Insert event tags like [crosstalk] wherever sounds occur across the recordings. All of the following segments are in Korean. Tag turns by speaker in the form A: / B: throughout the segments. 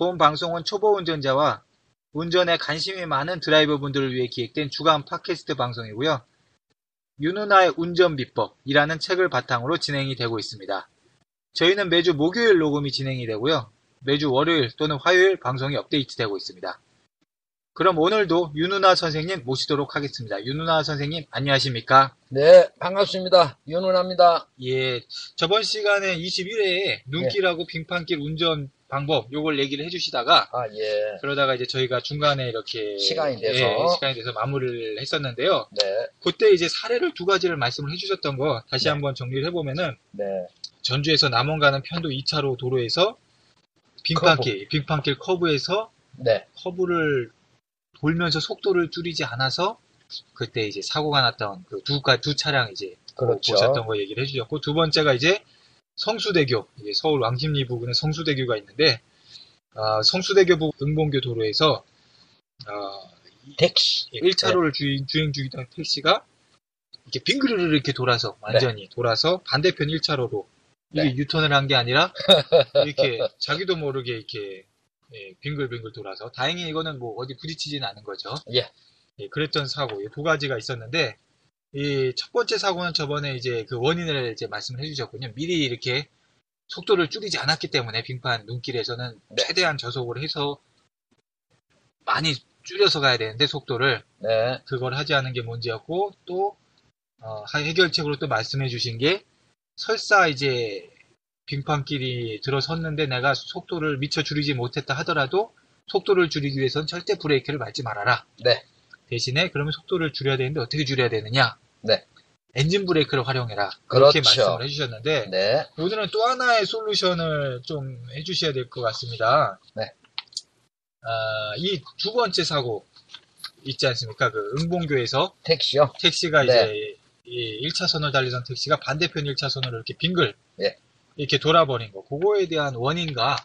A: 본 방송은 초보 운전자와 운전에 관심이 많은 드라이버분들을 위해 기획된 주간 팟캐스트 방송이고요. 윤누나의 운전 비법이라는 책을 바탕으로 진행이 되고 있습니다. 저희는 매주 목요일 녹음이 진행이 되고요. 매주 월요일 또는 화요일 방송이 업데이트되고 있습니다. 그럼 오늘도 윤누나 선생님 모시도록 하겠습니다. 윤누나 선생님 안녕하십니까?
B: 네, 반갑습니다. 윤은합니다.
A: 예, 저번 시간에 21회에 눈길하고 빙판길 운전 방법 요걸 얘기를 해주시다가
B: 아, 예.
A: 그러다가 이제 저희가 중간에 이렇게
B: 시간이 돼서.
A: 예, 시간이 돼서 마무리를 했었는데요.
B: 네,
A: 그때 이제 사례를 두 가지를 말씀을 해주셨던 거 다시
B: 네.
A: 한번 정리를 해보면은
B: 네.
A: 전주에서 남원 가는 편도 2차로 도로에서 빙판길, 빙판길 커브에서
B: 네.
A: 커브를 돌면서 속도를 줄이지 않아서 그때 이제 사고가 났던 그 두 두 차량 이제
B: 그렇죠.
A: 보셨던 거 얘기를 해주셨고 두 번째가 이제 성수대교 서울 왕십리 부근에 성수대교가 있는데 아, 성수대교 부근 응봉교 도로에서 아,
B: 택시.
A: 1차로를 주행, 주행 중이던 택시가 이렇게 빙그르르 이렇게 돌아서 완전히 돌아서 반대편 1차로로 이게
B: 네.
A: 유턴을 한 게 아니라 [laughs] 이렇게 자기도 모르게 이렇게 예, 빙글빙글 돌아서 다행히 이거는 뭐 어디 부딪히지는 않은 거죠.
B: 예.
A: 예, 그랬던 사고 이두 가지가 있었는데 이 첫 번째 사고는 저번에 이제 그 원인을 이제 말씀을 해주셨군요. 미리 이렇게 속도를 줄이지 않았기 때문에 빙판 눈길에서는
B: 네.
A: 최대한 저속을 해서 많이 줄여서 가야 되는데 속도를
B: 네.
A: 그걸 하지 않은 게 문제였고 또 어, 한 해결책으로 또 말씀해 주신 게 설사 이제 빙판길이 들어섰는데 내가 속도를 미처 줄이지 못했다 하더라도 속도를 줄이기 위해선 절대 브레이크를 밟지 말아라.
B: 네.
A: 대신에 그러면 속도를 줄여야 되는데 어떻게 줄여야 되느냐?
B: 네.
A: 엔진 브레이크를 활용해라. 그렇게
B: 그렇죠.
A: 말씀을 해주셨는데
B: 네.
A: 오늘은 또 하나의 솔루션을 좀 해주셔야 될 것 같습니다.
B: 네.
A: 아, 이 두 번째 사고 있지 않습니까? 그 응봉교에서
B: 택시요.
A: 택시가
B: 네.
A: 이제 이 1차선을 달리던 택시가 반대편 1차선으로 이렇게 빙글
B: 예.
A: 이렇게 돌아버린 거. 그거에 대한 원인과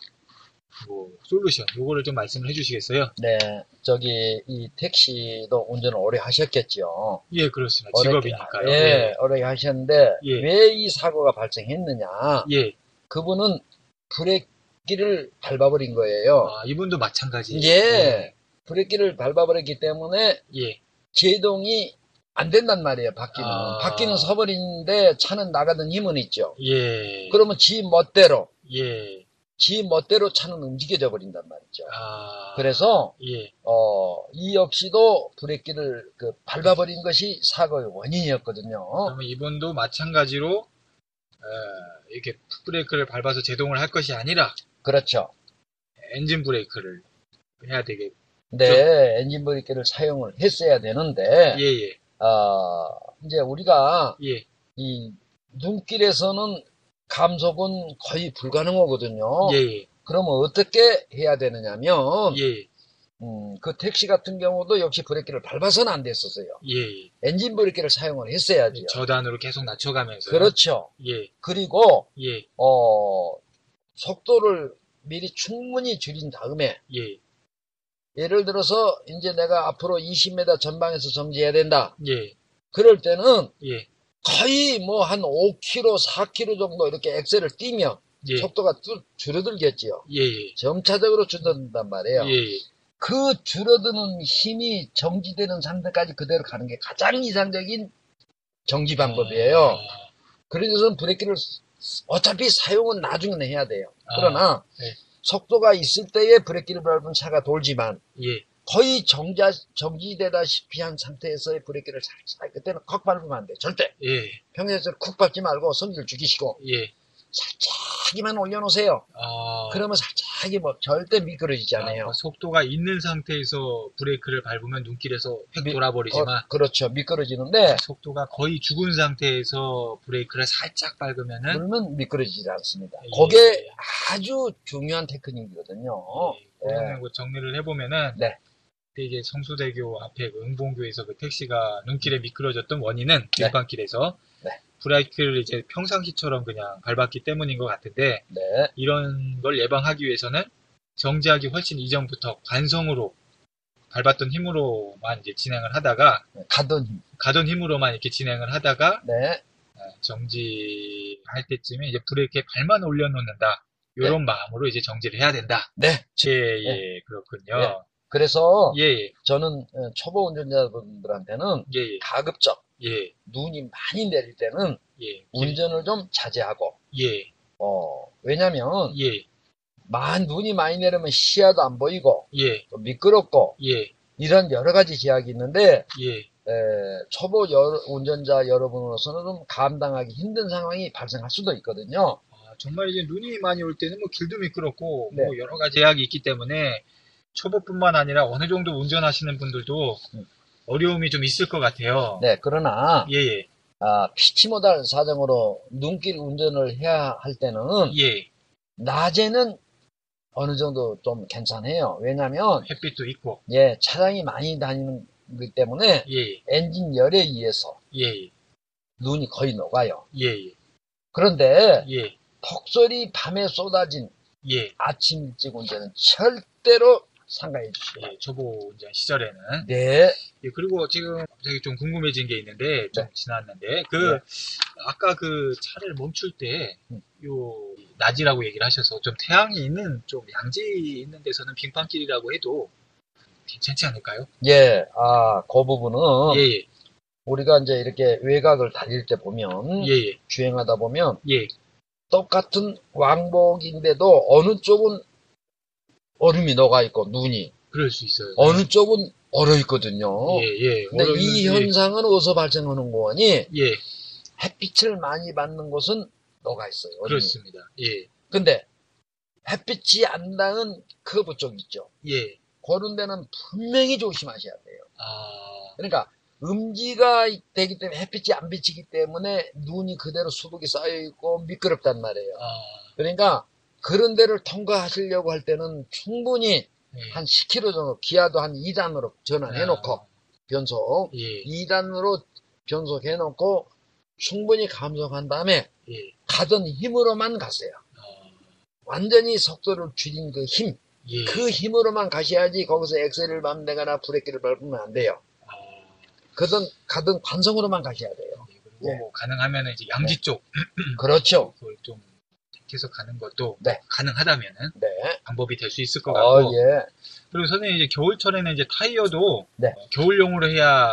A: 뭐 솔루션 요거를 좀 말씀을 해주시겠어요?
B: 네. 저기, 이 택시도 운전을 오래 하셨겠죠.
A: 예, 그렇습니다.
B: 오래-
A: 직업이니까요.
B: 예, 오래 하셨는데,
A: 예.
B: 왜이 사고가 발생했느냐.
A: 예.
B: 그분은 브레이크를 밟아버린 거예요.
A: 아, 이분도 마찬가지.
B: 예. 브레이크를 밟아버렸기 때문에
A: 예.
B: 제동이 안 된단 말이에요, 바퀴는.
A: 아.
B: 바퀴는 서버리는데 차는 나가던 힘은 있죠.
A: 예.
B: 그러면 지 멋대로,
A: 예.
B: 지 멋대로 차는 움직여져 버린단 말이죠.
A: 아.
B: 그래서,
A: 예.
B: 어, 이 역시도 브레이크를 그 밟아버린 것이 사고의 원인이었거든요.
A: 그러면 이분도 마찬가지로 어, 이렇게 풋브레이크를 밟아서 제동을 할 것이 아니라
B: 그렇죠.
A: 엔진 브레이크를 해야 되겠.
B: 네, 엔진 브레이크를 사용을 했어야 되는데,
A: 예, 예.
B: 어, 이제 우리가
A: 예.
B: 이 눈길에서는 감속은 거의 불가능하거든요.
A: 예, 예.
B: 그러면 어떻게 해야 되느냐면,
A: 예.
B: 음, 그 택시 같은 경우도 역시 브레이크를 밟아서는 안 됐었어요.
A: 예, 예.
B: 엔진 브레이크를 사용을 했어야지요.
A: 저단으로 계속 낮춰가면서.
B: 그렇죠.
A: 예,
B: 그리고,
A: 예,
B: 어, 속도를 미리 충분히 줄인 다음에,
A: 예,
B: 예를 들어서, 이제 내가 앞으로 20m 전방에서 정지해야 된다.
A: 예,
B: 그럴 때는
A: 예,
B: 거의 뭐 한 5km, 4km 정도 이렇게 엑셀을 띄면
A: 예,
B: 속도가 뚝 줄어들겠지요.
A: 예, 예,
B: 점차적으로 줄어든단 말이에요.
A: 예,
B: 그 줄어드는 힘이 정지되는 상태까지 그대로 가는 게 가장 이상적인 정지 방법이에요.
A: 아,
B: 그래서 브레이크를 어차피 사용은 나중에는 해야 돼요.
A: 아,
B: 그러나
A: 네.
B: 속도가 있을 때에 브레이크를 밟은 차가 돌지만
A: 예,
B: 거의 정자, 정지되다시피 한 상태에서의 브레이크를 살짝, 그때는 컥 밟으면 안 돼. 절대.
A: 예,
B: 평소에 쿡 밟지 말고 성질 죽이시고,
A: 예.
B: 살짝이만 올려놓으세요.
A: 아,
B: 그러면 살짝이 뭐 절대 미끄러지지 않아요.
A: 아, 속도가 있는 상태에서 브레이크를 밟으면 눈길에서 획
B: 미-
A: 돌아버리지만
B: 어, 그렇죠. 미끄러지는데,
A: 속도가 거의 죽은 상태에서 브레이크를 살짝 밟으면은
B: 그러면 미끄러지지 않습니다.
A: 예.
B: 그게 아주 중요한 테크닉이거든요.
A: 예, 그러면 뭐 정리를 해보면은
B: 네.
A: 이제 성수대교 앞에 그 응봉교에서 그 택시가 눈길에 미끄러졌던 원인은
B: 네.
A: 길방길에서
B: 네.
A: 브레이크를 이제 평상시처럼 그냥 밟았기 때문인 것 같은데
B: 네.
A: 이런 걸 예방하기 위해서는 정지하기 훨씬 이전부터 관성으로 밟았던 힘으로만 이제 진행을 하다가
B: 가던 힘.
A: 가던 힘으로만 이렇게 진행을 하다가
B: 네.
A: 어, 정지할 때쯤에 이제 브레이크에 발만 올려놓는다. 이런 마음으로 이제 정지를 해야 된다.
B: 네.
A: 예, 예, 그렇군요.
B: 네. 그래서
A: 예, 예,
B: 저는 어, 초보 운전자분들한테는
A: 예, 예,
B: 가급적
A: 예,
B: 눈이 많이 내릴 때는
A: 예,
B: 운전을 좀 자제하고
A: 예,
B: 어, 왜냐면
A: 예,
B: 만 눈이 많이 내리면 시야도 안 보이고
A: 예,
B: 또 미끄럽고
A: 예,
B: 이런 여러 가지 제약이 있는데
A: 예,
B: 에, 초보 여- 운전자 여러분으로서는 좀 감당하기 힘든 상황이 발생할 수도 있거든요.
A: 아, 정말 이제 눈이 많이 올 때는 뭐 길도 미끄럽고
B: 네.
A: 뭐 여러 가지 제약이 있기 때문에 초보뿐만 아니라 어느 정도 운전하시는 분들도
B: 음.
A: 어려움이 좀 있을 것 같아요.
B: 네, 그러나
A: 예, 예,
B: 아, 피치 모달 사정으로 눈길 운전을 해야 할 때는
A: 예,
B: 낮에는 어느 정도 좀 괜찮아요. 왜냐하면
A: 햇빛도 있고,
B: 예, 차량이 많이 다니는 것 때문에
A: 예,
B: 엔진 열에 의해서
A: 예,
B: 눈이 거의 녹아요.
A: 예, 예,
B: 그런데
A: 예,
B: 폭설이 밤에 쏟아진
A: 예,
B: 아침 일찍 운전은 절대로 삼가해 주시기
A: 예,
B: 바랍니다.
A: 초보 운전 시절에는
B: 네,
A: 예, 그리고 지금 갑자기 좀 궁금해진 게 있는데, 좀
B: 네.
A: 지났는데, 그,
B: 네.
A: 아까 그 차를 멈출 때,
B: 음.
A: 요, 낮이라고 얘기를 하셔서, 좀 태양이 있는, 좀 양지 있는 데서는 빙판길이라고 해도 괜찮지 않을까요?
B: 예, 아, 그 부분은
A: 예, 예,
B: 우리가 이제 이렇게 외곽을 달릴 때 보면
A: 예, 예,
B: 주행하다 보면
A: 예,
B: 똑같은 왕복인데도 어느 쪽은 얼음이 녹아 있고 눈이
A: 그럴 수 있어요.
B: 어느 쪽은 얼어 있거든요.
A: 예, 예.
B: 근데
A: 얼어있는-
B: 이
A: 예,
B: 현상은 어디서 발생하는 거니?
A: 예,
B: 햇빛을 많이 받는 곳은 녹아 있어요. 얼음이.
A: 그렇습니다. 예,
B: 근데 햇빛이 안 닿은 커브 쪽 있죠.
A: 예,
B: 그런 데는 분명히 조심하셔야 돼요.
A: 아,
B: 그러니까 음지가 되기 때문에 햇빛이 안 비치기 때문에 눈이 그대로 수북이 쌓여 있고 미끄럽단 말이에요.
A: 아,
B: 그러니까 그런 데를 통과하시려고 할 때는 충분히
A: 예.
B: 한 10km 정도 기아도 한 2단으로 전환해 놓고
A: 아,
B: 변속
A: 예,
B: 2단으로 변속해 놓고 충분히 감속한 다음에
A: 예,
B: 가던 힘으로만 가세요.
A: 아,
B: 완전히 속도를 줄인 그 힘,
A: 예,
B: 그 힘으로만 가셔야지 거기서 엑셀을 밟거나 브레이크를 밟으면 안 돼요.
A: 아,
B: 그든 가든 관성으로만 가셔야 돼요.
A: 예, 그리고 뭐 가능하면 이제 양지 쪽
B: 그렇죠.
A: 좀 택해서 가는 것도
B: 네.
A: 가능하다면은
B: 네.
A: 방법이 될 수 있을 것
B: 어,
A: 같고
B: 예.
A: 그리고 선생님 이제 겨울철에는 이제 타이어도
B: 네.
A: 어, 겨울용으로 해야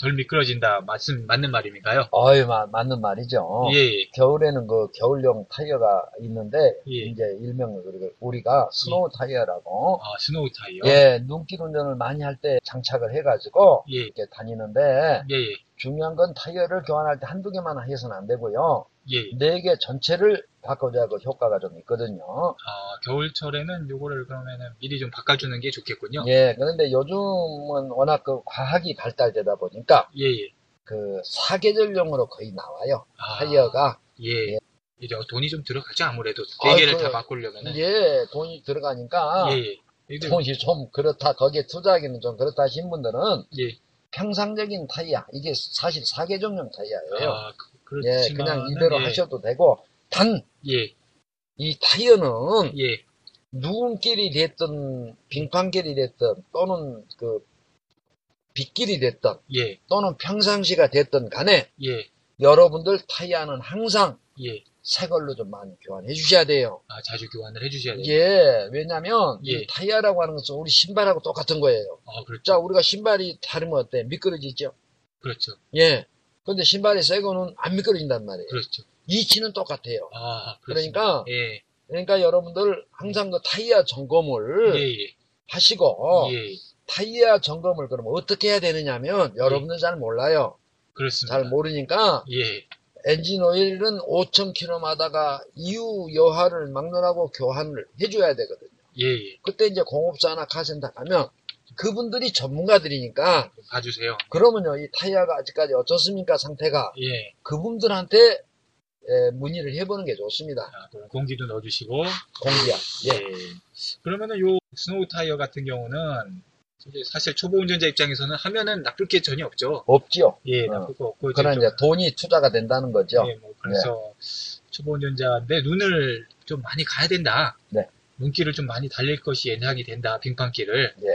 A: 덜 미끄러진다 맞은 맞는 말입니까요?
B: 어이, 마- 맞는 말이죠.
A: 예, 예,
B: 겨울에는 그 겨울용 타이어가 있는데,
A: 예.
B: 이제 일명으로 우리가- 스노우 타이어라고,
A: 아 스노우 타이어.
B: 예, 눈길 운전을 많이 할 때 장착을 해가지고,
A: 예,
B: 이렇게 다니는데,
A: 예, 예,
B: 중요한 건 타이어를 교환할 때 한두 개만 해서는 안 되고요.
A: 예.
B: 네 개 전체를 바꿔줘야 그 효과가 좀 있거든요.
A: 아 겨울철에는 요거를 그러면은 미리 좀 바꿔주는 게 좋겠군요.
B: 예, 그런데 요즘은 워낙 그 과학이 발달되다 보니까
A: 예, 예.
B: 그 사계절용으로 거의 나와요.
A: 아,
B: 타이어가.
A: 예.
B: 예.
A: 이제 돈이 좀 들어가죠 아무래도
B: 아,
A: 네 개를
B: 그-
A: 다 바꾸려면은.
B: 예, 돈이 들어가니까
A: 예, 예.
B: 돈이 좀 그렇다, 거기에 투자하기는 좀 그렇다 하신 분들은
A: 예.
B: 평상적인 타이어, 이게 사실 사계절용 타이어예요.
A: 아, 그,
B: 예,
A: 그렇지만
B: 그냥 이대로
A: 예,
B: 하셔도 되고, 단,
A: 예,
B: 이 타이어는
A: 예,
B: 누군길이 됐든, 빙판길이 됐든, 또는 그, 빗길이 됐든,
A: 예,
B: 또는 평상시가 됐든 간에,
A: 예,
B: 여러분들 타이어는 항상
A: 예.
B: 새 걸로 좀 많이 교환해 주셔야 돼요.
A: 아, 자주 교환을 해 주셔야 돼요.
B: 예, 왜냐면,
A: 예.
B: 이 타이어라고 하는 것은 우리 신발하고 똑같은 거예요.
A: 아, 그렇죠.
B: 자, 우리가 신발이 다르면 어때? 미끄러지죠?
A: 그렇죠.
B: 예. 근데 신발이 새 거는 안 미끄러진단 말이에요.
A: 그렇죠.
B: 이치는 똑같아요.
A: 아.
B: 그러니까,
A: 예,
B: 그러니까 여러분들 항상 그 타이어 점검을
A: 예, 예,
B: 하시고,
A: 예,
B: 타이어 점검을 그럼 어떻게 해야 되느냐면 여러분들 잘 몰라요.
A: 그렇습니다.
B: 잘 모르니까
A: 예,
B: 엔진 오일은 5,000km마다가 이후 여하를 막론하고 교환을 해줘야 되거든요.
A: 예, 예.
B: 그때 이제 공업사나 카센터 가면 그분들이 전문가들이니까
A: 봐주세요.
B: 그러면요 이 타이어가 아직까지 어떻습니까 상태가
A: 예.
B: 그분들한테 예, 문의를 해보는 게 좋습니다.
A: 자, 그럼 공기도 넣어주시고.
B: 공기야.
A: 예.
B: 예.
A: 그러면은 요 스노우 타이어 같은 경우는 사실 초보 운전자 입장에서는 하면은 나쁠 게 전혀 없죠.
B: 없지요.
A: 예,
B: 어.
A: 나쁠 거 없고.
B: 그러나
A: 좀-
B: 이제 돈이 투자가 된다는 거죠.
A: 예, 뭐 그래서 초보 운전자인데 눈을 좀 많이 가야 된다.
B: 네.
A: 눈길을 좀 많이 달릴 것이 예상이 된다. 빙판길을.
B: 예.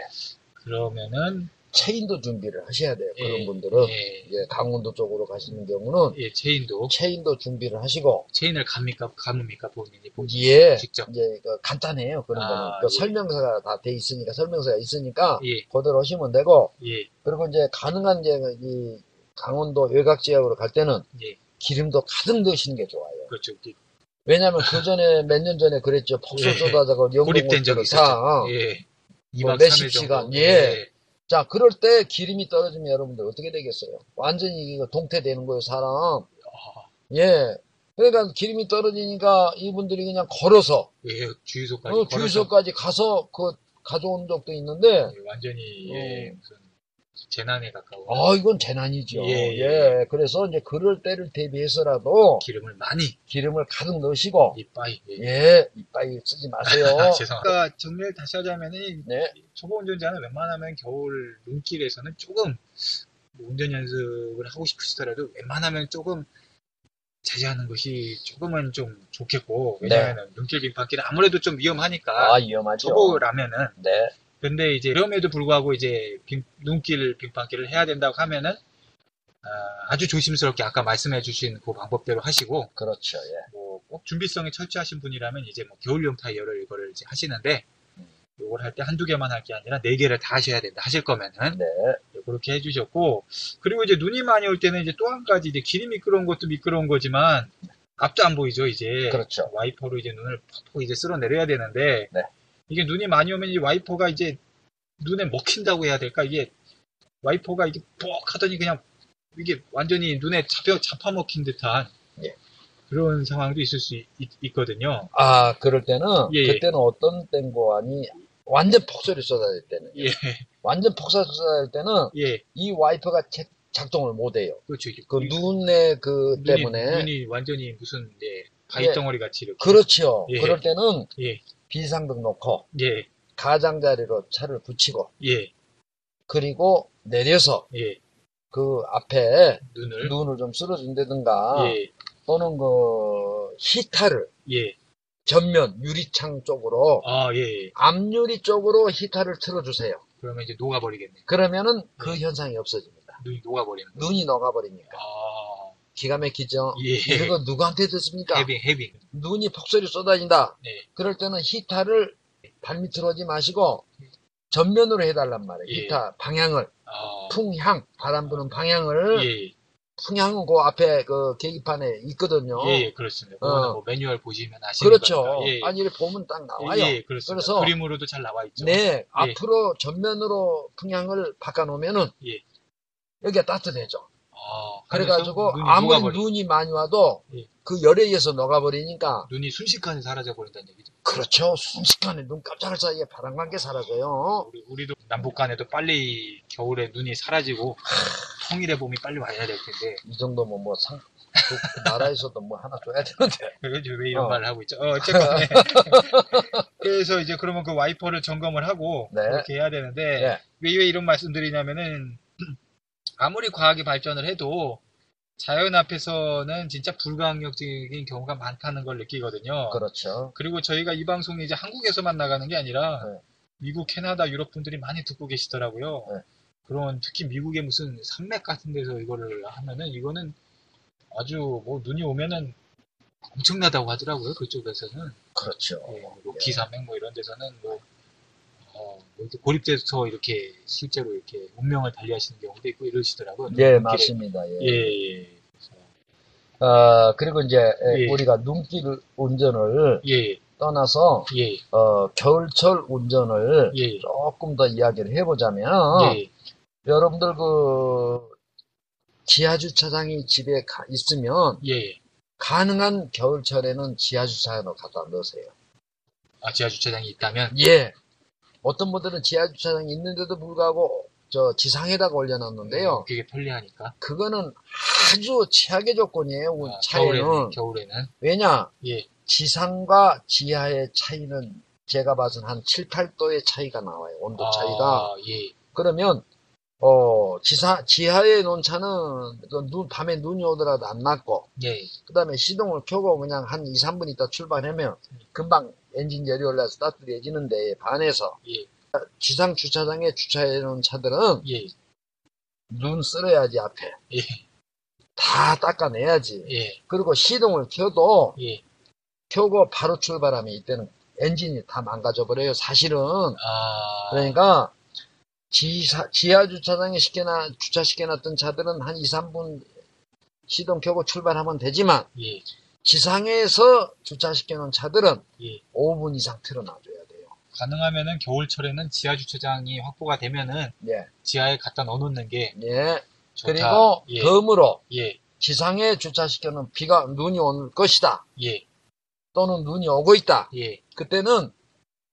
A: 그러면은
B: 체인도 준비를 하셔야 돼요. 그런
A: 예,
B: 분들은
A: 예,
B: 예, 강원도 쪽으로 가시는 경우는
A: 예, 체인도
B: 체인도 준비를 하시고
A: 체인을 감니까 감습니까 본인이 본인이
B: 예,
A: 직접.
B: 이제 그 간단해요. 그런
A: 아,
B: 거는 그
A: 예.
B: 설명서가 다 돼 있으니까 설명서가 있으니까
A: 예,
B: 그대로 하시면 되고
A: 예,
B: 그리고 이제 가능한 이제 이 강원도 외곽 지역으로 갈 때는
A: 예,
B: 기름도 가득 넣으시는 게 좋아요.
A: 그렇죠. 그
B: 왜냐하면 그 전에 몇 년 전에 그랬죠. 폭설
A: 예.
B: 쏟아져서
A: 고립된 적이 있었죠.
B: 다.
A: 예.
B: 뭐
A: 2박
B: 몇십
A: 3일 정도.
B: 시간, 예. 자, 그럴 때 기름이 떨어지면 여러분들 어떻게 되겠어요? 완전히 이거 동태되는 거예요, 사람.
A: 아,
B: 예. 그러니까 기름이 떨어지니까 이분들이 그냥 걸어서
A: 예, 주유소까지
B: 어, 주유소까지 가서 그 가져온 적도 있는데
A: 예, 완전히 예,
B: 어.
A: 무슨 재난에 가까운
B: 아 이건 재난이죠.
A: 예,
B: 예. 그래서 이제 그럴 때를 대비해서라도
A: 기름을 많이
B: 기름을 가득 넣으시고
A: 이빠이 예.
B: 예, 이빨 쓰지 마세요. [laughs]
A: 죄송합니다. 그러니까 정리를 다시 하자면은
B: 네.
A: 초보 운전자는 웬만하면 겨울 눈길에서는 조금 뭐 운전 연습을 하고 싶으시더라도 웬만하면 조금 자제하는 것이 조금은 좀 좋겠고 왜냐하면 눈길 빙판길은 아무래도 좀 위험하니까
B: 네. 아 위험하죠.
A: 초보라면은
B: 네.
A: 근데 이제 그럼에도 불구하고 이제 빙- 눈길 빙판길을 해야 된다고 하면은 아, 주 조심스럽게 아까 말씀해 주신 그 방법대로 하시고
B: 그렇죠. 예.
A: 뭐 꼭 준비성이 철저하신 분이라면 이제 뭐 겨울용 타이어를 이거를 이제 하시는데 요걸 할 때 한두 개만 할 게 아니라 네 개를 다 하셔야 된다 하실 거면은
B: 네.
A: 그렇게 해주셨고 그리고 이제 눈이 많이 올 때는 이제 또 한 가지 이제 길이 미끄러운 것도 미끄러운 거지만 앞도 안 보이죠 이제
B: 그렇죠.
A: 와이퍼로 이제 눈을 퍽퍽 이제 쓸어 내려야 되는데
B: 네.
A: 이게 눈이 많이 오면 이 와이퍼가 이제 눈에 먹힌다고 해야 될까 이게 와이퍼가 이게 뻑 하더니 그냥 이게 완전히 눈에 잡혀 잡아먹힌 듯한
B: 예.
A: 그런 상황도 있을 수 있, 거든요
B: 아 그럴 때는
A: 예, 예.
B: 그때는 어떤 때고 하니 완전 폭설이 쏟아질 때는
A: 예,
B: 완전 폭설이 쏟아질 때는
A: 예,
B: 이 와이퍼가 제- 작동을 못 해요.
A: 그렇죠.
B: 그
A: 이-
B: 눈의 그
A: 눈이,
B: 때문에
A: 눈이 완전히 무슨 예, 바위
B: 예.
A: 덩어리 같이 이렇게
B: 그렇죠.
A: 예.
B: 그럴 때는
A: 예,
B: 비상등 놓고
A: 예,
B: 가장자리로 차를 붙이고
A: 예,
B: 그리고 내려서
A: 예,
B: 그 앞에
A: 눈을
B: 눈을 좀 쓸어준다든가
A: 예,
B: 또는 그 히타를
A: 예,
B: 전면 유리창 쪽으로
A: 아, 예, 예.
B: 앞유리 쪽으로 히타를 틀어주세요.
A: 그러면 이제 녹아버리겠네.
B: 그러면은 그
A: 네.
B: 현상이 없어집니다.
A: 눈이 녹아버리는. 거.
B: 눈이 녹아버리니까
A: 아,
B: 기가 막히죠.
A: 예.
B: 이거 누구한테 듣습니까?
A: 헤빙, 헤빙.
B: 눈이 폭설이 쏟아진다.
A: 네.
B: 그럴 때는 히타를 발밑으로 하지 마시고 전면으로 해달란 말이에요.
A: 예.
B: 히타 방향을
A: 아,
B: 풍향 바람 부는 방향을
A: 예,
B: 풍향은 그 앞에 그 계기판에 있거든요.
A: 예, 예, 그렇습니다.
B: 어.
A: 뭐 매뉴얼 보시면 아시는
B: 그렇죠.
A: 예,
B: 아니 이렇게 보면 딱 나와요.
A: 예, 예, 그렇습니다.
B: 그래서
A: 그림으로도 잘 나와 있죠.
B: 네 앞으로 전면으로 풍향을 바꿔 놓으면은
A: 예.
B: 여기가 따뜻해져.
A: 아,
B: 그래가지고
A: 눈이
B: 아무리
A: 녹아버리-
B: 눈이 많이 와도
A: 예.
B: 그 열에 의해서 녹아버리니까
A: 눈이 순식간에 사라져 버린다는 얘기죠.
B: 그렇죠. 순식간에 눈 깜짝할 사이에 바람 관계 사라져요.
A: 우리, 우리도 남북 간에도 빨리 겨울에 눈이 사라지고 통일의 봄이 빨리 와야 될 텐데
B: 이 정도면 뭐 상, 그 나라에서도 뭐 하나 줘야 되는데. [laughs]
A: 왜 이런
B: 어.
A: 말을 하고 있죠? 어, 어쨌건 네. [laughs] 그래서 이제 그러면 그 와이퍼를 점검을 하고
B: 네.
A: 그렇게 해야 되는데
B: 네.
A: 왜, 왜 이런 말씀드리냐면은 아무리 과학이 발전을 해도 자연 앞에서는 진짜 불가항력적인 경우가 많다는 걸 느끼거든요.
B: 그렇죠.
A: 그리고 저희가 이 방송이 이제 한국에서만 나가는 게 아니라
B: 네.
A: 미국, 캐나다, 유럽 분들이 많이 듣고 계시더라고요.
B: 네.
A: 그런 특히 미국의 무슨 산맥 같은 데서 이거를 하면은 이거는 아주 뭐 눈이 오면은 엄청나다고 하더라고요. 그쪽에서는
B: 그렇죠.
A: 예, 뭐 기산맥 뭐 이런 데서는 뭐, 어, 뭐 이렇게 고립돼서 이렇게 실제로 이렇게 운명을 달리하시는 경우도 있고 이러시더라고요.
B: 예. 맞습니다. 예.
A: 예, 예.
B: 어, 그리고 이제
A: 예.
B: 우리가 눈길 운전을
A: 예,
B: 떠나서
A: 예,
B: 어, 겨울철 운전을
A: 예,
B: 조금 더 이야기를 해보자면
A: 예,
B: 여러분들 그 지하 주차장이 집에 가- 있으면
A: 예.
B: 가능한 겨울철에는 지하 주차장으로 갖다 넣으세요.
A: 아, 지하 주차장이 있다면?
B: 예. 어떤 분들은 지하 주차장이 있는데도 불구하고 저 지상에다가 올려놨는데요.
A: 그게 편리하니까.
B: 그거는 아주 최악의 조건이에요.
A: 아,
B: 차에는.
A: 겨울에는, 겨울에는.
B: 왜냐?
A: 예,
B: 지상과 지하의 차이는 제가 봐서는 한 7, 8도의 차이가 나와요. 온도 차이가.
A: 아, 예,
B: 그러면 어 지사 지하에 놓은 차는 그눈 밤에 눈이 오더라도 안 났고
A: 예,
B: 그 다음에 시동을 켜고 그냥 한 2, 3분 있다 출발하면 금방 엔진 열이 올라서 따뜻해지는데 반해서
A: 예,
B: 지상 주차장에 주차해 놓은 차들은
A: 예,
B: 눈 쓸어야지 앞에.
A: 예,
B: 다 닦아내야지.
A: 예,
B: 그리고 시동을 켜도
A: 예.
B: 켜고 바로 출발하면 이때는 엔진이 다 망가져 버려요 사실은.
A: 아,
B: 그러니까 지하, 지하 주차장에 시켜놔, 주차시켜놨던 차들은 한 2, 3분 시동 켜고 출발하면 되지만
A: 예,
B: 지상에서 주차시켜 놓은 차들은
A: 예.
B: 5분 이상 틀어놔줘야 돼요.
A: 가능하면은 겨울철에는 지하 주차장이 확보가 되면은
B: 예,
A: 지하에 갖다 넣어놓는 게
B: 예.
A: 좋다.
B: 그리고
A: 예,
B: 덤으로
A: 예,
B: 지상에 주차시켜 놓은 비가, 눈이 올 것이다.
A: 예,
B: 또는 눈이 오고 있다.
A: 예,
B: 그때는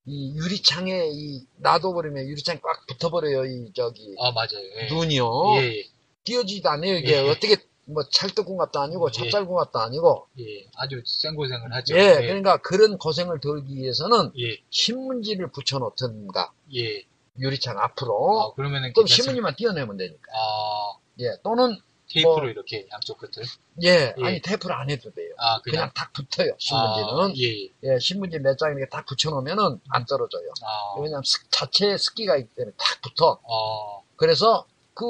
B: 이 유리창에 이 놔둬버리면 유리창 꽉 붙어버려요. 이 저기
A: 아, 맞아요. 예.
B: 눈이요.
A: 예, 예,
B: 띄어지지도 않아요. 이게
A: 예.
B: 어떻게 뭐 찰떡궁합도 아니고
A: 예.
B: 찹쌀궁합도 아니고
A: 예. 아주 생고생을 하죠.
B: 예, 그러니까 그런 고생을 덜기 위해서는
A: 예,
B: 신문지를 붙여놓든가
A: 예.
B: 유리창 앞으로
A: 아, 그러면은 괜찮습니다.
B: 신문지만 띄어내면 되니까
A: 아,
B: 예 또는
A: 테이프로
B: 뭐-
A: 이렇게 양쪽 끝을.
B: 예,
A: 예.
B: 아니 테이프를 안 해도 돼요
A: 아,
B: 그냥,
A: 그냥.
B: 딱 붙어요
A: 아,
B: 신문지는
A: 예, 예.
B: 예 신문지 몇 장 이렇게 딱 붙여놓으면은 안 떨어져요
A: 아,
B: 왜냐하면 습- 자체에 습기가 있기 때문에 딱 붙어
A: 아,
B: 그래서 그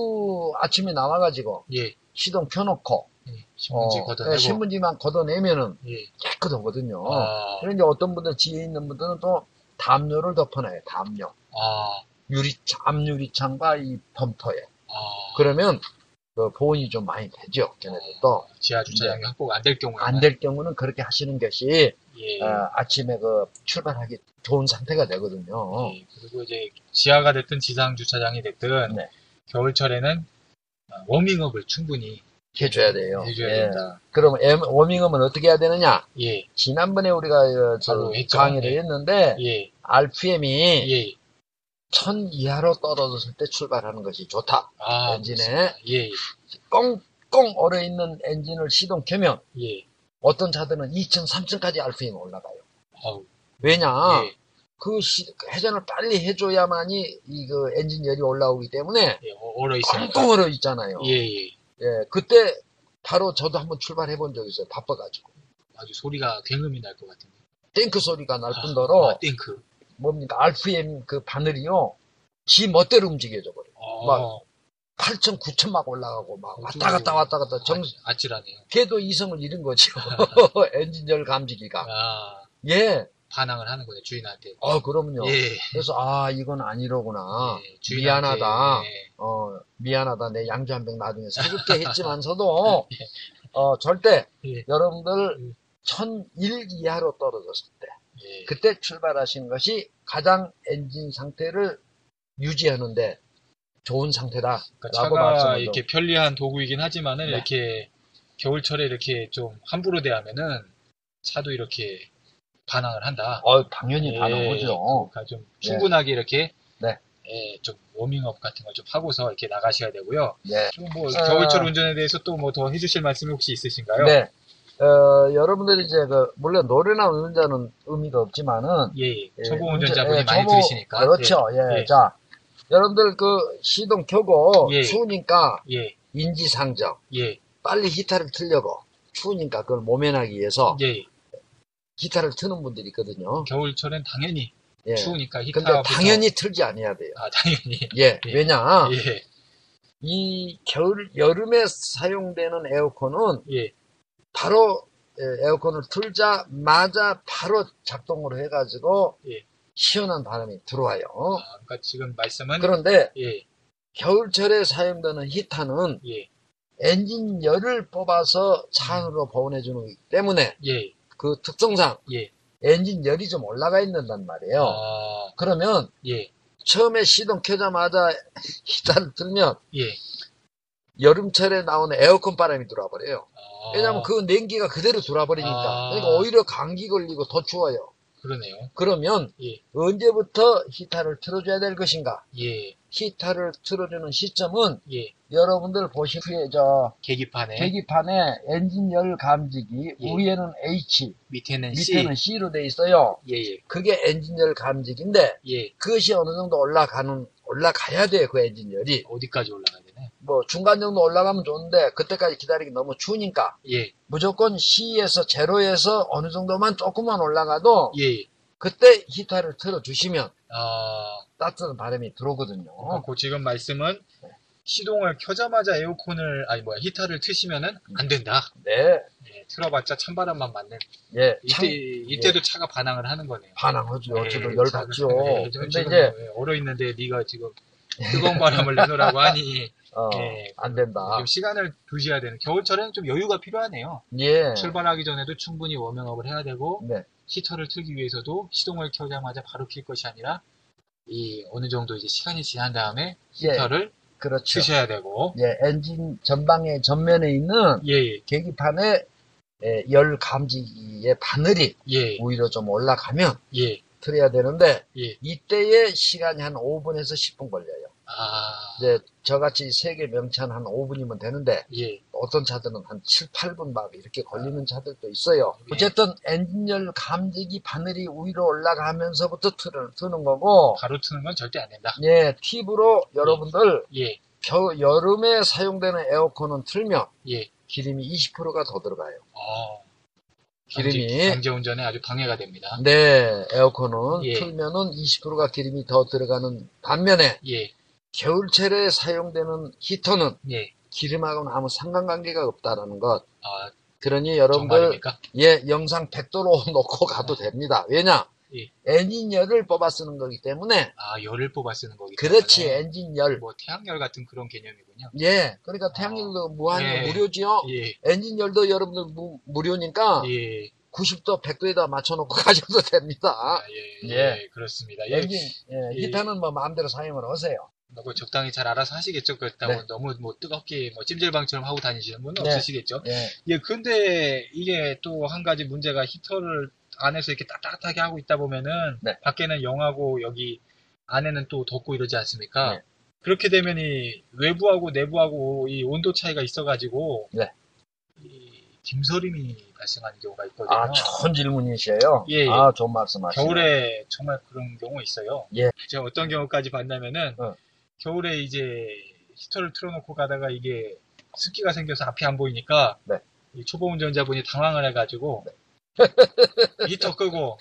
B: 아침에 나와가지고
A: 예.
B: 시동 켜놓고
A: 예. 신문지
B: 어,
A: 걷어내고.
B: 예, 신문지만 걷어내면은
A: 예.
B: 깨끗하거든요
A: 아,
B: 그런데 어떤 분들 지에 있는 분들은 또 담요를 덮어놔요 담요
A: 아,
B: 유리창, 앞유리창과 이 범퍼에.
A: 아.
B: 그러면 그 보온이 좀 많이 되죠. 걔네들도.
A: 지하 주차장이 확보가 안 될 경우에는.
B: 안될 경우는 그렇게 하시는 것이
A: 예.
B: 어, 아침에 그 출발하기 좋은 상태가 되거든요.
A: 예. 그리고 이제 지하가 됐든 지상 주차장이 됐든
B: 네.
A: 겨울철에는 아, 워밍업을 충분히
B: 해줘야 돼요.
A: 해줘야
B: 예.
A: 된다.
B: 그럼 엠- 워밍업은 어떻게 해야 되느냐?
A: 예,
B: 지난번에 우리가 어, 저
A: 했죠.
B: 강의를
A: 예.
B: 했는데
A: 예,
B: RPM이
A: 예.
B: 1000 이하로 떨어졌을 때 출발하는 것이 좋다.
A: 아,
B: 엔진에
A: 그렇습니다. 예,
B: 꽁꽁 얼어 있는 엔진을 시동 켜면
A: 예.
B: 어떤 차들은 2000, 3000까지 RPM이 올라가요.
A: 아우,
B: 왜냐?
A: 예,
B: 그 시- 그 회전을 빨리 해줘야만이 이그 엔진 열이 올라오기 때문에
A: 예, 어, 얼어.
B: 꽁꽁 얼어 있잖아요.
A: 예, 예.
B: 예, 그때 바로 저도 한번 출발해 본 적이 있어요. 바빠가지고.
A: 아주 소리가 굉음이 날 것 같은데.
B: 탱크 소리가 날 뿐더러
A: 아, 탱크.
B: 뭡니까 RPM 그 바늘이요. 지 멋대로 움직여져 버려. 요
A: 어,
B: 막 8천, 9천 막 올라가고 막
A: 아주
B: 왔다 갔다 왔다 갔다 정
A: 아, 아찔하네요.
B: 걔도 이성을 잃은 거죠. [laughs] 엔진열 감지기가.
A: 아,
B: 예.
A: 반항을 하는 거네, 주인한테.
B: 어, 그럼요.
A: 예.
B: 그래서 아, 이건 아니로구나.
A: 예, 주인한테,
B: 미안하다.
A: 예.
B: 어, 미안하다. 내 양주 한 병 나중에 사줄게 [laughs] 했지만서도, [laughs] 어, 절대,
A: 예.
B: 여러분들,
A: 음.
B: 1001 이하로 떨어졌을 때,
A: 예.
B: 그때 출발하시는 것이 가장 엔진 상태를 유지하는데 좋은 상태다.
A: 그러니까 차가 이렇게 편리한 도구이긴 하지만은
B: 네.
A: 이렇게 겨울철에 이렇게 좀 함부로 대하면은 차도 이렇게 반항을 한다.
B: 어, 당연히
A: 예,
B: 반응오죠.
A: 그러니까 좀 충분하게 이렇게
B: 네.
A: 예, 좀 워밍업 같은 걸 좀 하고서 이렇게 나가셔야 되고요.
B: 네.
A: 좀뭐
B: 아.
A: 겨울철 운전에 대해서 또 뭐 더 해주실 말씀이 혹시 있으신가요?
B: 네. 어, 여러분들이 이제 그, 물론 노래나 운전자는 의미가 없지만은,
A: 예, 예.
B: 예,
A: 초보
B: 운전-
A: 운전자분이
B: 예,
A: 많이
B: 초보-
A: 들으시니까.
B: 그렇죠. 예.
A: 예.
B: 자, 여러분들 그 시동 켜고
A: 예.
B: 추우니까
A: 예,
B: 인지상정,
A: 예,
B: 빨리 히터를 틀려고 추우니까 그걸 모면하기 위해서 히터를 트는 분들이 있거든요.
A: 겨울철엔 당연히
B: 예.
A: 추우니까
B: 근데
A: 히터부터
B: 당연히 틀지 않아야 돼요.
A: 아 당연히
B: 예.
A: 예.
B: 왜냐?
A: 예,
B: 이 겨울, 여름에 사용되는 에어컨은
A: 예,
B: 바로 예, 에어컨을 틀자마자 바로 작동을 해가지고
A: 예.
B: 시원한 바람이 들어와요.
A: 아, 그러니까 지금 말씀은
B: 그런데
A: 예,
B: 겨울철에 사용되는 히터는
A: 예,
B: 엔진 열을 뽑아서 차 안으로 보내주는 거기 때문에
A: 예,
B: 그 특성상
A: 예.
B: 엔진 열이 좀 올라가 있는단 말이에요.
A: 아,
B: 그러면
A: 예,
B: 처음에 시동 켜자마자 [laughs] 히터를 틀면
A: 예.
B: 여름철에 나오는 에어컨 바람이 들어와 버려요.
A: 아,
B: 왜냐하면 그 냉기가 그대로 들어와 버리니까.
A: 아.
B: 그러니까 오히려 감기 걸리고 더 추워요.
A: 그러네요.
B: 그러면
A: 예,
B: 언제부터 히터를 틀어줘야 될 것인가?
A: 예,
B: 히터를 틀어주는 시점은
A: 예.
B: 여러분들 보시기에 저
A: 계기판에
B: 계기판에 엔진 열 감지기
A: 예.
B: 위에는 H,
A: 밑에는 C.
B: 밑에는 C로 돼 있어요.
A: 예, 예,
B: 그게 엔진 열 감지기인데
A: 예.
B: 그것이 어느 정도 올라가는 올라가야 돼요 그 엔진 열이
A: 어디까지 올라가야 되나요?
B: 뭐 중간 정도 올라가면 좋은데 그때까지 기다리기 너무 추우니까
A: 예,
B: 무조건 C에서 제로에서 어느 정도만 조금만 올라가도
A: 예.
B: 그때 히터를 틀어 주시면
A: 아,
B: 따뜻한 바람이 들어오거든요.
A: 그러니까 그 지금 말씀은 시동을 켜자마자 에어컨을 아니 뭐야 히터를 트시면은 안 된다.
B: 네,
A: 예, 틀어봤자 찬바람만 맞는.
B: 예,
A: 이때
B: 참
A: 이때도 차가 반항을 하는 거네요.
B: 반항하죠.
A: 예,
B: 저도 열 받죠.
A: 예, 저
B: 근데
A: 지금
B: 이제
A: 얼어 있는데 네가 지금 뜨거운 바람을 내놓으라고 하니 [laughs]
B: 어,
A: 예.
B: 안 된다.
A: 지금 시간을 두셔야 되는 겨울철에는 좀 여유가 필요하네요.
B: 예,
A: 출발하기 전에도 충분히 워밍업을 해야 되고
B: 네,
A: 히터를 틀기 위해서도 시동을 켜자마자 바로 킬 것이 아니라 이 어느 정도 이제 시간이 지난 다음에
B: 예,
A: 히터를
B: 그렇죠.
A: 트셔야 되고
B: 예, 엔진 전방에 전면에 있는
A: 예, 예,
B: 계기판에 예, 열 감지기의 바늘이
A: 예,
B: 오히려 좀 올라가면
A: 예,
B: 틀어야 되는데
A: 예.
B: 이때의 시간이 한 5분에서 10분 걸려요.
A: 아,
B: 이제 저같이 세계 명차는 한 5분이면 되는데
A: 예,
B: 어떤 차들은 한 7, 8분 막 이렇게 걸리는 차들도 있어요.
A: 예.
B: 어쨌든 엔진열 감지기 바늘이 위로 올라가면서부터 틀을 트는 거고
A: 바로 트는 건 절대 안 된다.
B: 예, 팁으로 여러분들
A: 예,
B: 겨, 여름에 사용되는 에어컨은 틀면
A: 예,
B: 기름이 20%가 더 들어가요.
A: 어,
B: 기름이
A: 경제 운전에 아주 방해가 됩니다.
B: 네, 에어컨은
A: 예.
B: 틀면은 20%가 기름이 더 들어가는 반면에
A: 예,
B: 겨울철에 사용되는 히터는
A: 예,
B: 기름하고는 아무 상관관계가 없다라는 것.
A: 아,
B: 그러니 여러분들
A: 정말입니까?
B: 예 영상 100도로 [laughs] 놓고 가도 됩니다. 왜냐?
A: 예.
B: 엔진 열을 뽑아 쓰는 거기 때문에
A: 아, 열을 뽑아 쓰는 거기
B: 그렇지
A: 때문에
B: 엔진 열.
A: 뭐 태양열 같은 그런 개념이군요.
B: 예, 그러니까 태양열도 무한
A: 예.
B: 무료지요.
A: 예,
B: 엔진 열도 여러분들 무, 무료니까
A: 예,
B: 90도, 100도에다 맞춰놓고 [laughs] 가셔도 됩니다.
A: 아, 예,
B: 예.
A: 예, 그렇습니다. 예,
B: 엔진 예,
A: 예.
B: 히터는 뭐 마음대로 사용을 하세요.
A: 뭐 적당히 잘 알아서 하시겠죠. 그렇다고
B: 네.
A: 너무 뭐 뜨겁게 뭐 찜질방처럼 하고 다니시는 분은
B: 네.
A: 없으시겠죠.
B: 예,
A: 예, 근데 이게 또 한 가지 문제가 히터를 안에서 이렇게 따뜻하게 하고 있다 보면은
B: 네.
A: 밖에는 영하고 여기 안에는 또 덥고 이러지 않습니까?
B: 네.
A: 그렇게 되면 이 외부하고 내부하고 이 온도 차이가 있어가지고
B: 네.
A: 이 dim서림이 발생하는 경우가 있거든요.
B: 아 좋은 질문이세요.
A: 예, 예.
B: 아 좋은 말씀하시네.
A: 겨울에 정말 그런 경우 있어요.
B: 예.
A: 제가 어떤 경우까지 봤냐면은
B: 어.
A: 겨울에 이제 히터를 틀어놓고 가다가 이게 습기가 생겨서 앞이 안 보이니까
B: 네.
A: 이 초보 운전자분이 당황을 해가지고 [laughs] [laughs] 히터 끄고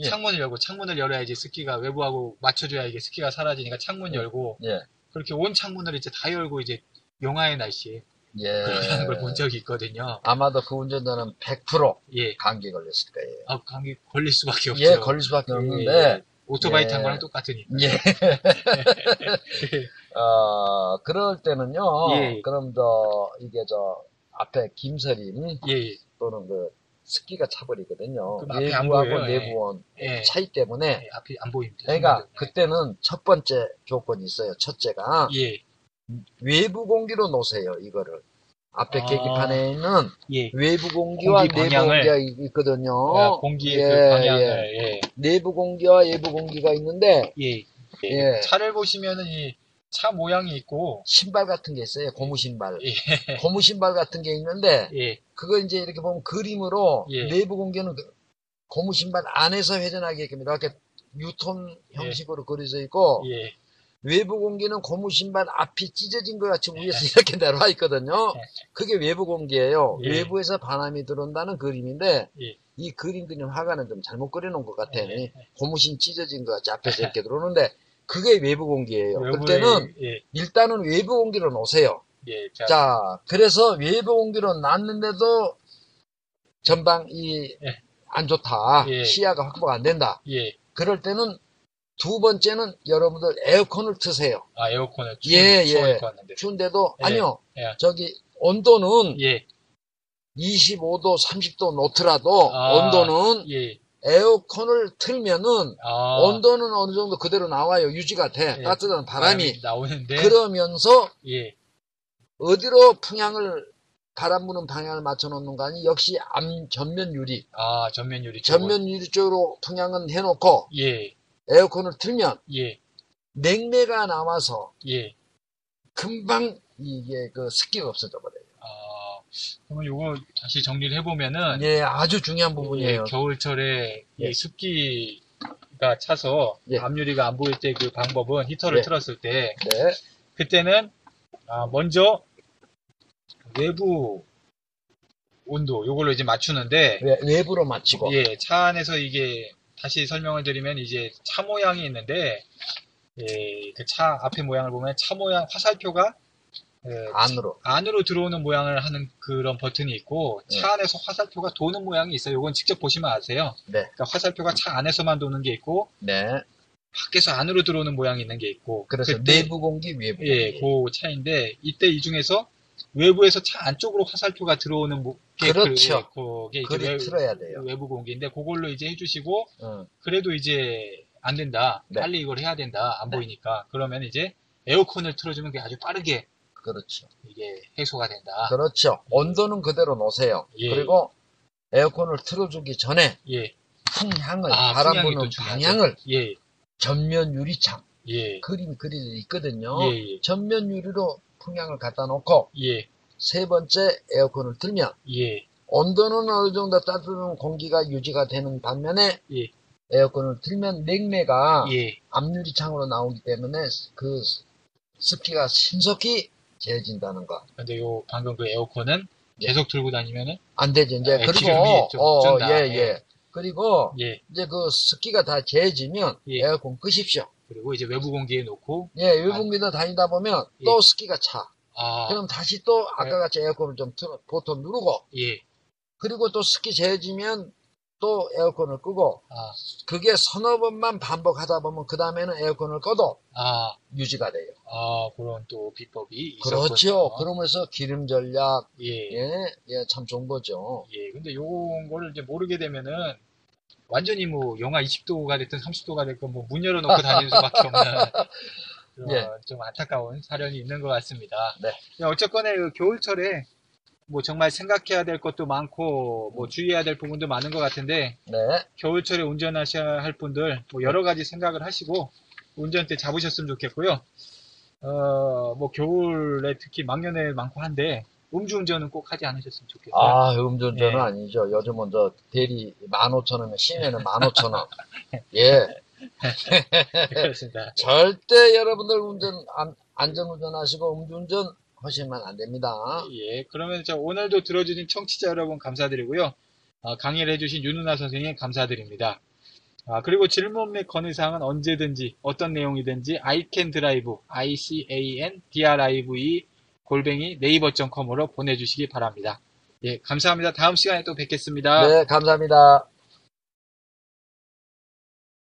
B: 예.
A: 창문을 열고 창문을 열어야지 습기가 외부하고 맞춰줘야 이게 습기가 사라지니까 창문 열고
B: 예,
A: 그렇게 온 창문을 이제 다 열고 이제 영하의 날씨에
B: 예.
A: 그렇게 하는 걸 본 적이 있거든요.
B: 아마도 그 운전자는 100%
A: 예.
B: 감기 걸렸을 거예요.
A: 아, 감기 걸릴 수밖에 없죠.
B: 예, 걸릴 수밖에
A: 예,
B: 없는데,
A: 오토바이
B: 예.
A: 탄 거랑 똑같으니까.
B: 예. [laughs] 어, 그럴 때는요,
A: 예.
B: 그럼 저, 이게 저, 앞에 김서림
A: 예, 예.
B: 또는 그 습기가 차버리거든요.
A: 보여요. 예.
B: 내부원
A: 예.
B: 차이 때문에,
A: 예, 앞이 안 보입니다.
B: 그러니까. 그때는 첫 번째 조건이 있어요. 첫째가
A: 예,
B: 외부 공기로 놓으세요, 이거를. 앞에
A: 아.
B: 계기판에 있는
A: 예.
B: 외부 공기와
A: 공기
B: 내부. 공기가 있거든요.
A: 아, 공기의
B: 예,
A: 그 방향을,
B: 예.
A: 예.
B: 내부 공기와 외부 공기가 있는데,
A: 예.
B: 예.
A: 차를 보시면은 이 차 모양이 있고,
B: 신발 같은 게 있어요. 고무 신발.
A: 예. [laughs]
B: 고무 신발 같은 게 있는데
A: 예.
B: 그거 이제 이렇게 보면 그림으로
A: 예.
B: 내부 공기는 그 고무 신발 안에서 회전하게 이렇게 유톤 형식으로 그려져 있고
A: 예.
B: 외부 공기는 고무 신발 앞이 찢어진 것 같이 위에서 [laughs] 이렇게 내려와 있거든요. 그게 외부 공기예요.
A: 예.
B: 외부에서 바람이 들어온다는 그림인데
A: 예.
B: 이 그림 그림 화가는 좀 잘못 그려놓은 것 같아.
A: 예.
B: 고무신 찢어진 것 같이 앞에서 이렇게 들어오는데 그게 외부 공기예요. 그럴
A: 외부에-
B: 때는
A: 예.
B: 일단은 외부 공기로 놓으세요.
A: 예. 자,
B: 자, 그래서 외부 공기로 놨는데도 전방이
A: 예.
B: 안 좋다.
A: 예.
B: 시야가 확보가 안 된다.
A: 예.
B: 그럴 때는 두 번째는 여러분들 에어컨을 트세요.
A: 아, 에어컨을 추,
B: 예,
A: 추울
B: 예.
A: 것 같는데.
B: 추운데도
A: 예.
B: 아니요.
A: 예.
B: 저기 온도는
A: 예.
B: 25도, 30도 놓더라도
A: 아.
B: 온도는
A: 예.
B: 에어컨을 틀면은
A: 아,
B: 온도는 어느 정도 그대로 나와요. 유지가 돼.
A: 예,
B: 따뜻한 바람이.
A: 나오는데
B: 그러면서
A: 예.
B: 어디로 풍향을 바람 부는 방향을 맞춰 놓는 거 아니 역시 암 전면 유리.
A: 아, 전면 유리.
B: 전면 유리 쪽으로 풍향은 해 놓고
A: 예.
B: 에어컨을 틀면
A: 예.
B: 냉매가 나와서
A: 예.
B: 금방 이게 그 습기가 없어져 버려요.
A: 아, 그러면 요거 다시 정리를 해보면은
B: 예, 아주 중요한 부분이에요.
A: 예, 겨울철에
B: 예.
A: 이 습기가 차서
B: 예.
A: 압유리가 안 보일 때 그 방법은 히터를
B: 예.
A: 틀었을 때
B: 네,
A: 그때는 아, 먼저 외부 온도 요걸로 이제 맞추는데
B: 외- 외부로 맞추고
A: 예, 차 안에서 이게 다시 설명을 드리면 이제 차 모양이 있는데 예, 그 차 앞에 모양을 보면 차 모양 화살표가 예,
B: 안으로.
A: 안으로 들어오는 모양을 하는 그런 버튼이 있고
B: 네.
A: 차 안에서 화살표가 도는 모양이 있어요. 이건 직접 보시면 아세요.
B: 네.
A: 그러니까 화살표가 차 안에서만 도는 게 있고
B: 네,
A: 밖에서 안으로 들어오는 모양이 있는 게 있고
B: 그래서
A: 그때-
B: 내부 공기,
A: 예,
B: 공기.
A: 그 차인데 이때 이 중에서 외부에서 차 안쪽으로 화살표가 들어오는 모- 게
B: 그렇죠.
A: 그, 게 이제
B: 그리
A: 외,
B: 틀어야 돼요.
A: 외부 공기인데 그걸로 이제 해주시고
B: 어,
A: 그래도 이제 안 된다.
B: 네.
A: 빨리 이걸 해야 된다. 안
B: 네.
A: 보이니까 그러면 이제 에어컨을 틀어주면 그게 아주 빠르게
B: 그렇죠.
A: 이게 해소가 된다.
B: 그렇죠. 온도는 그대로 놓으세요.
A: 예.
B: 그리고 에어컨을 틀어주기 전에
A: 예,
B: 풍향을,
A: 아,
B: 바람 부는
A: 중요하죠.
B: 방향을
A: 예,
B: 전면 유리창,
A: 예,
B: 그림이 그려져 있거든요.
A: 예, 예.
B: 전면 유리로 풍향을 갖다 놓고
A: 예,
B: 세 번째 에어컨을 틀면
A: 예,
B: 온도는 어느 정도 따뜻한 공기가 유지가 되는 반면에
A: 예.
B: 에어컨을 틀면 냉매가
A: 예.
B: 앞유리창으로 나오기 때문에 그 습기가 신속히 재어진다는 거.
A: 근데 요 방금 그 에어컨은
B: 예.
A: 계속 들고 다니면은
B: 안 되죠. 이제
A: 예,
B: 그리고 어,
A: 쩐다.
B: 예,
A: 예.
B: 예. 그리고
A: 예.
B: 이제 그 습기가 다 재어지면
A: 예.
B: 에어컨 끄십시오.
A: 그리고 이제 외부 공기에 놓고
B: 예, 외국에도 다니다 보면
A: 예.
B: 또 습기가 차.
A: 아,
B: 그럼 다시 또 아까 같이 에어컨을 좀 틀어, 보통 누르고
A: 예.
B: 그리고 또 습기 재어지면 또 에어컨을 끄고
A: 아,
B: 그게 서너 번만 반복하다 보면 그 다음에는 에어컨을 꺼도
A: 아,
B: 유지가 돼요.
A: 아, 그런 또 비법이 있었군요.
B: 그렇죠. 그러면서 기름 전략
A: 예.
B: 예, 예, 참 좋은 거죠.
A: 예. 근데 요런 거를 이제 모르게 되면은 완전히 뭐 영하 20도가 됐든 30도가 됐건 뭐 문 열어놓고 다닐 수밖에 없는 [laughs]
B: 예.
A: 좀 안타까운 사연이 있는 것 같습니다.
B: 네.
A: 야, 어쨌거나 그 겨울철에 뭐 정말 생각해야 될 것도 많고 뭐 주의해야 될 부분도 많은 것 같은데
B: 네,
A: 겨울철에 운전하셔야 할 분들 뭐 여러 가지 생각을 하시고 운전대 잡으셨으면 좋겠고요. 어, 뭐 겨울에 특히 망연에 많고 한데 음주운전은 꼭 하지 않으셨으면 좋겠어요.
B: 아, 음주운전은
A: 예.
B: 아니죠. 요즘은 저 대리 15,000원이면 시내는 [laughs] 15,000원. 예.
A: 그렇습니다. [laughs]
B: 절대 여러분들 운전, 안, 안전운전 하시고 음주운전 하시면 안 됩니다.
A: 예, 그러면 저 오늘도 들어주신 청취자 여러분 감사드리고요. 어, 강의를 해주신 윤은아 선생님 감사드립니다. 아, 그리고 질문 및 건의사항은 언제든지 어떤 내용이든지 iCanDrive, I-C-A-N-D-R-I-V-E 골뱅이 네이버.com으로 보내주시기 바랍니다. 예, 감사합니다. 다음 시간에 또 뵙겠습니다.
B: 네, 감사합니다.